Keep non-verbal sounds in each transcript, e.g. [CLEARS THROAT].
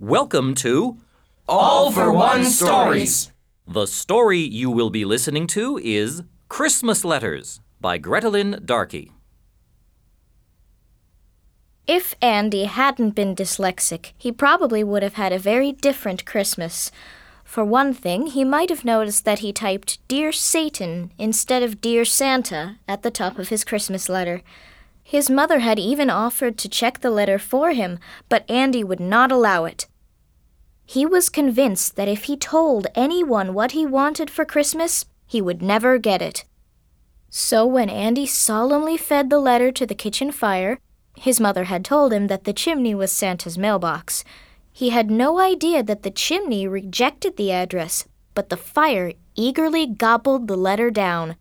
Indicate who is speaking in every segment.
Speaker 1: Welcome to
Speaker 2: All for One Stories.
Speaker 1: The story you will be listening to is Christmas Letters by Gretelyn Darkey.
Speaker 3: If Andy hadn't been dyslexic, he probably would have had a very different Christmas. For one thing, he might have noticed that he typed Dear Satan instead of Dear Santa at the top of his Christmas letter. His mother had even offered to check the letter for him, but Andy would not allow it. He was convinced that if he told anyone what he wanted for Christmas, he would never get it. So when Andy solemnly fed the letter to the kitchen fire, his mother had told him that the chimney was Santa's mailbox. He had no idea that the chimney rejected the address, but the fire eagerly gobbled the letter down.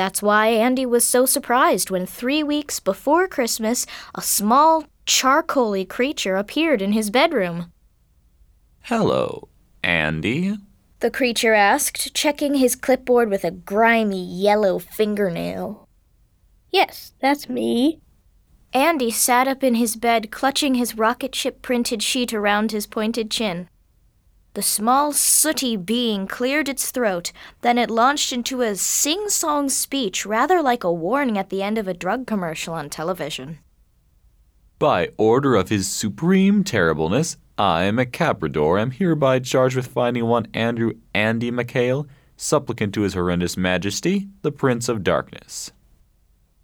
Speaker 3: That's why Andy was so surprised when three weeks before Christmas a small, charcoaly creature appeared in his bedroom.
Speaker 1: Hello, Andy.
Speaker 3: The creature asked, checking his clipboard with a grimy yellow fingernail.
Speaker 4: Yes, that's me.
Speaker 3: Andy sat up in his bed, clutching his rocket ship printed sheet around his pointed chin. The small, sooty being cleared its throat, then it launched into a sing song speech, rather like a warning at the end of a drug commercial on television.
Speaker 5: By order of His Supreme Terribleness, I, Macabrador, am hereby charged with finding one Andrew Andy McHale, supplicant to His Horrendous Majesty, the Prince of Darkness.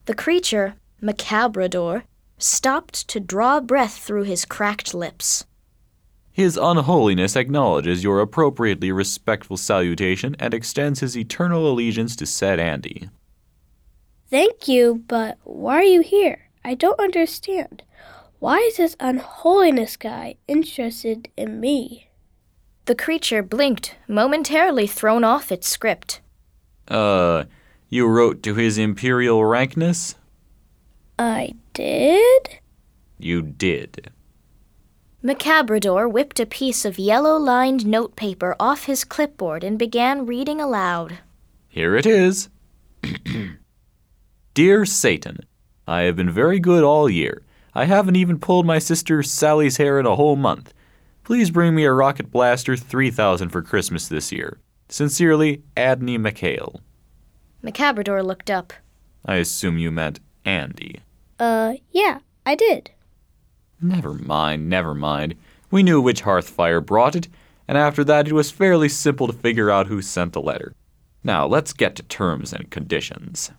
Speaker 3: The creature, Macabrador, stopped to draw breath through his cracked lips.
Speaker 5: His Unholiness acknowledges your appropriately respectful salutation and extends his eternal allegiance to said Andy.
Speaker 4: Thank you, but why are you here? I don't understand. Why is this unholiness guy interested in me?
Speaker 3: The creature blinked, momentarily thrown off its script.
Speaker 5: Uh, you wrote to His Imperial Rankness?
Speaker 4: I did?
Speaker 5: You did.
Speaker 3: Macabrador whipped a piece of yellow lined notepaper off his clipboard and began reading aloud.
Speaker 5: Here it is. [CLEARS THROAT] Dear Satan, I have been very good all year. I haven't even pulled my sister Sally's hair in a whole month. Please bring me a Rocket Blaster 3000 for Christmas this year. Sincerely, Adney McHale.
Speaker 3: Macabrador looked up.
Speaker 5: I assume you meant Andy.
Speaker 4: Uh, yeah, I did.
Speaker 5: Never mind, never mind. We knew which hearthfire brought it, and after that it was fairly simple to figure out who sent the letter. Now let's get to terms and conditions.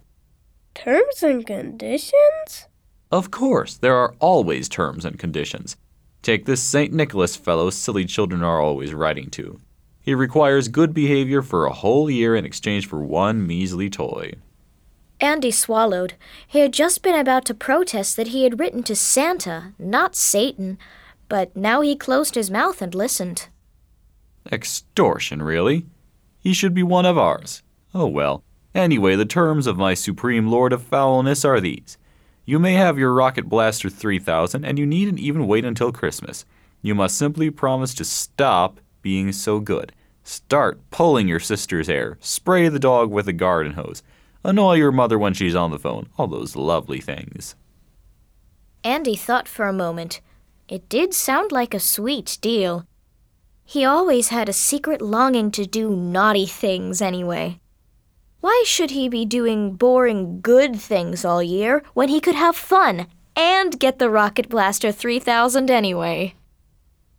Speaker 4: Terms and conditions?
Speaker 5: Of course, there are always terms and conditions. Take this St. Nicholas fellow silly children are always writing to. He requires good behavior for a whole year in exchange for one measly toy.
Speaker 3: Andy swallowed. He had just been about to protest that he had written to Santa, not Satan, but now he closed his mouth and listened.
Speaker 5: Extortion, really? He should be one of ours. Oh well. Anyway, the terms of my Supreme Lord of Foulness are these. You may have your Rocket Blaster 3000, and you needn't even wait until Christmas. You must simply promise to stop being so good. Start pulling your sister's hair. Spray the dog with a garden hose. Annoy your mother when she's on the phone. All those lovely things.
Speaker 3: Andy thought for a moment. It did sound like a sweet deal. He always had a secret longing to do naughty things anyway. Why should he be doing boring good things all year when he could have fun and get the Rocket Blaster 3000 anyway?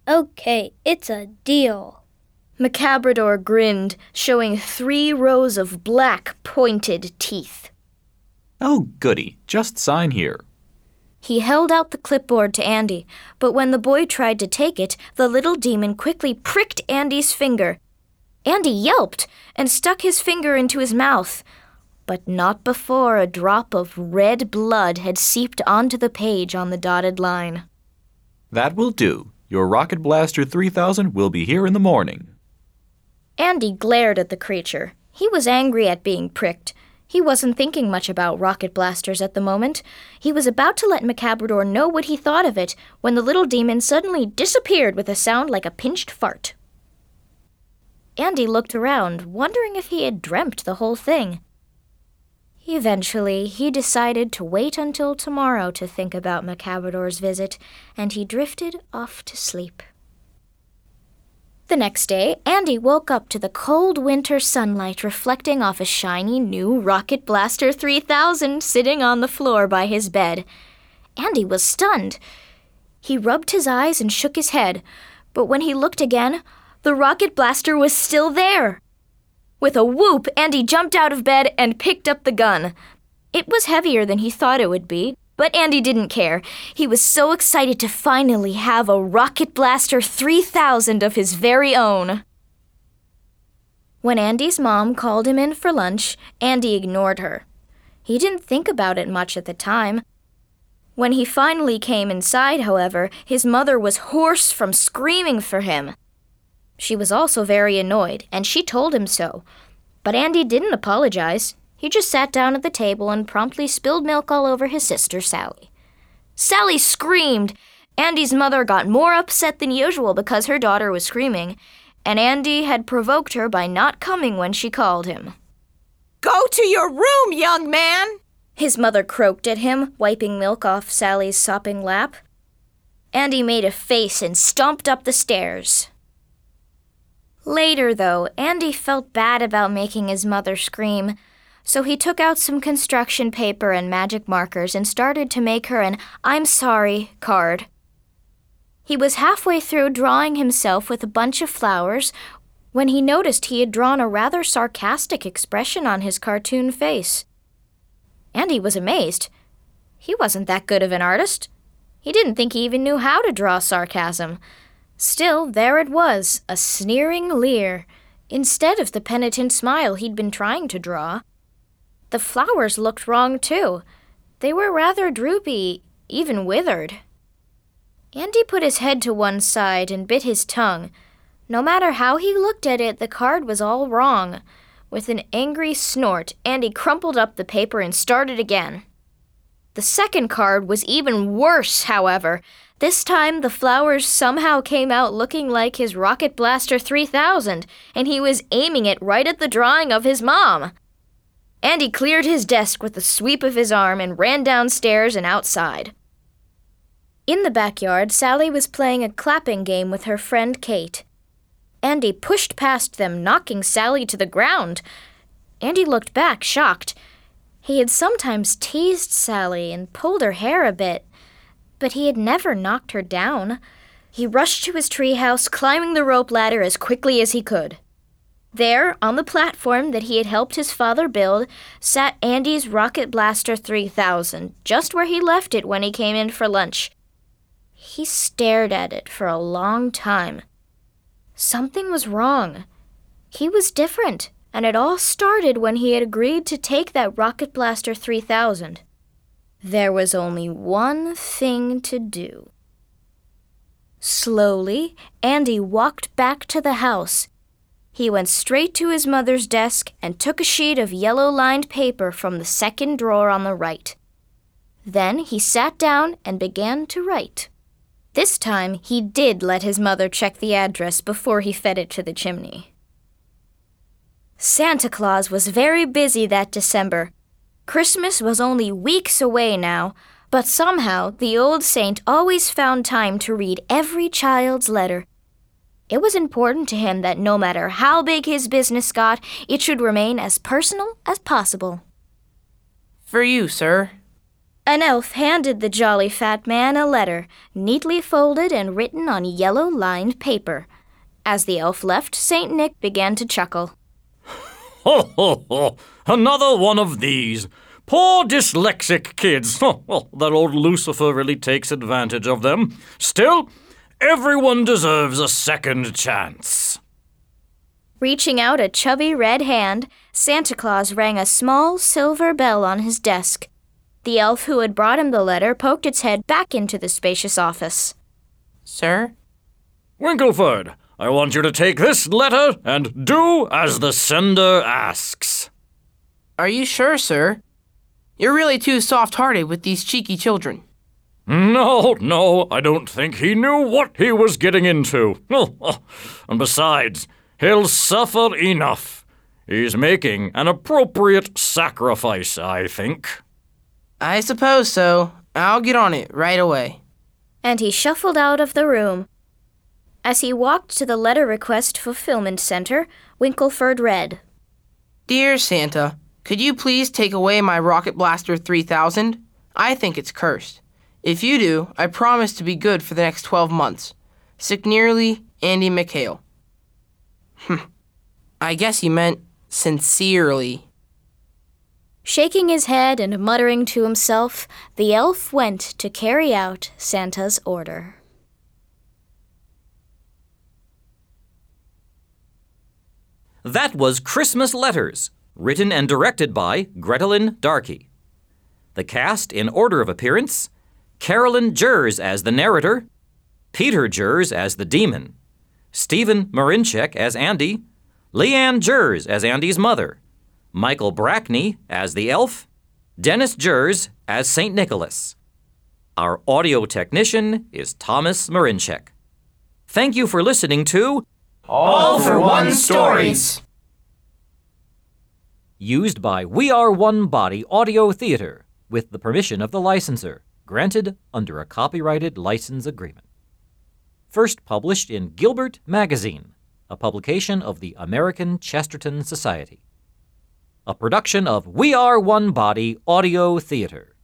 Speaker 4: Okay, it's a deal.
Speaker 3: Macabrador grinned, showing three rows of black, pointed teeth.
Speaker 5: Oh, goody. Just sign here.
Speaker 3: He held out the clipboard to Andy, but when the boy tried to take it, the little demon quickly pricked Andy's finger. Andy yelped and stuck his finger into his mouth, but not before a drop of red blood had seeped onto the page on the dotted line.
Speaker 5: That will do. Your Rocket Blaster 3000 will be here in the morning.
Speaker 3: Andy glared at the creature. He was angry at being pricked. He wasn't thinking much about rocket blasters at the moment. He was about to let Macabrador know what he thought of it when the little demon suddenly disappeared with a sound like a pinched fart. Andy looked around, wondering if he had dreamt the whole thing. Eventually, he decided to wait until tomorrow to think about Macabrador's visit, and he drifted off to sleep. The next day, Andy woke up to the cold winter sunlight reflecting off a shiny new Rocket Blaster 3000 sitting on the floor by his bed. Andy was stunned. He rubbed his eyes and shook his head, but when he looked again, the Rocket Blaster was still there. With a whoop, Andy jumped out of bed and picked up the gun. It was heavier than he thought it would be, but Andy didn't care. He was so excited to finally have a Rocket Blaster 3000 of his very own. When Andy's mom called him in for lunch, Andy ignored her. He didn't think about it much at the time. When he finally came inside, however, his mother was hoarse from screaming for him. She was also very annoyed, and she told him so. But Andy didn't apologize. He just sat down at the table and promptly spilled milk all over his sister, Sally. Sally screamed. Andy's mother got more upset than usual because her daughter was screaming, and Andy had provoked her by not coming when she called him.
Speaker 2: Go to your room, young man!
Speaker 3: His mother croaked at him, wiping milk off Sally's sopping lap. Andy made a face and stomped up the stairs. Later, though, Andy felt bad about making his mother scream, so he took out some construction paper and magic markers and started to make her an I'm sorry card. He was halfway through drawing himself with a bunch of flowers when he noticed he had drawn a rather sarcastic expression on his cartoon face. Andy was amazed. He wasn't that good of an artist. He didn't think he even knew how to draw sarcasm. Still, there it was, a sneering leer, instead of the penitent smile he'd been trying to draw. The flowers looked wrong, too. They were rather droopy, even withered. Andy put his head to one side and bit his tongue. No matter how he looked at it, the card was all wrong. With an angry snort, Andy crumpled up the paper and started again. The second card was even worse, however. This time, the flowers somehow came out looking like his Rocket Blaster 3000, and he was aiming it right at the drawing of his mom. Andy cleared his desk with a sweep of his arm and ran downstairs and outside. In the backyard, Sally was playing a clapping game with her friend Kate. Andy pushed past them, knocking Sally to the ground. Andy looked back, shocked. He had sometimes teased Sally and pulled her hair a bit, but he had never knocked her down. He rushed to his treehouse, climbing the rope ladder as quickly as he could. There, on the platform that he had helped his father build, sat Andy's Rocket Blaster 3000, just where he left it when he came in for lunch. He stared at it for a long time. Something was wrong. He was different, and it all started when he had agreed to take that Rocket Blaster 3000. There was only one thing to do. Slowly, Andy walked back to the house he went straight to his mother's desk and took a sheet of yellow lined paper from the second drawer on the right. Then he sat down and began to write. This time he did let his mother check the address before he fed it to the chimney. Santa Claus was very busy that December. Christmas was only weeks away now, but somehow the old saint always found time to read every child's letter it was important to him that no matter how big his business got, it should remain as personal as possible.
Speaker 2: For you, sir.
Speaker 3: An elf handed the jolly fat man a letter, neatly folded and written on yellow lined paper. As the elf left, St. Nick began to chuckle.
Speaker 6: Ho, ho, ho! Another one of these! Poor dyslexic kids! Well, [LAUGHS] that old Lucifer really takes advantage of them. Still, Everyone deserves a second chance.
Speaker 3: Reaching out a chubby red hand, Santa Claus rang a small silver bell on his desk. The elf who had brought him the letter poked its head back into the spacious office.
Speaker 2: Sir?
Speaker 6: Winkleford, I want you to take this letter and do as the sender asks.
Speaker 2: Are you sure, sir? You're really too soft hearted with these cheeky children.
Speaker 6: No, no, I don't think he knew what he was getting into. Oh, and besides, he'll suffer enough. He's making an appropriate sacrifice, I think.
Speaker 2: I suppose so. I'll get on it right away.
Speaker 3: And he shuffled out of the room. As he walked to the letter request fulfillment center, Winkleford read,
Speaker 2: Dear Santa, could you please take away my Rocket Blaster 3000? I think it's cursed. If you do, I promise to be good for the next 12 months. Sincerely, Andy McHale. Hm. I guess he meant sincerely.
Speaker 3: Shaking his head and muttering to himself, the elf went to carry out Santa's order.
Speaker 1: That was Christmas Letters, written and directed by Gretelyn Darkey. The cast in order of appearance Carolyn Jers as the narrator, Peter Jers as the demon, Stephen Marinchek as Andy, Leanne Jers as Andy's mother, Michael Brackney as the elf, Dennis Jers as St. Nicholas. Our audio technician is Thomas Marinchek. Thank you for listening to
Speaker 2: All for One Stories.
Speaker 1: used by We Are One Body Audio Theater with the permission of the licensor, granted under a copyrighted license agreement. First published in Gilbert Magazine, a publication of the American Chesterton Society. A production of We Are One Body Audio Theater.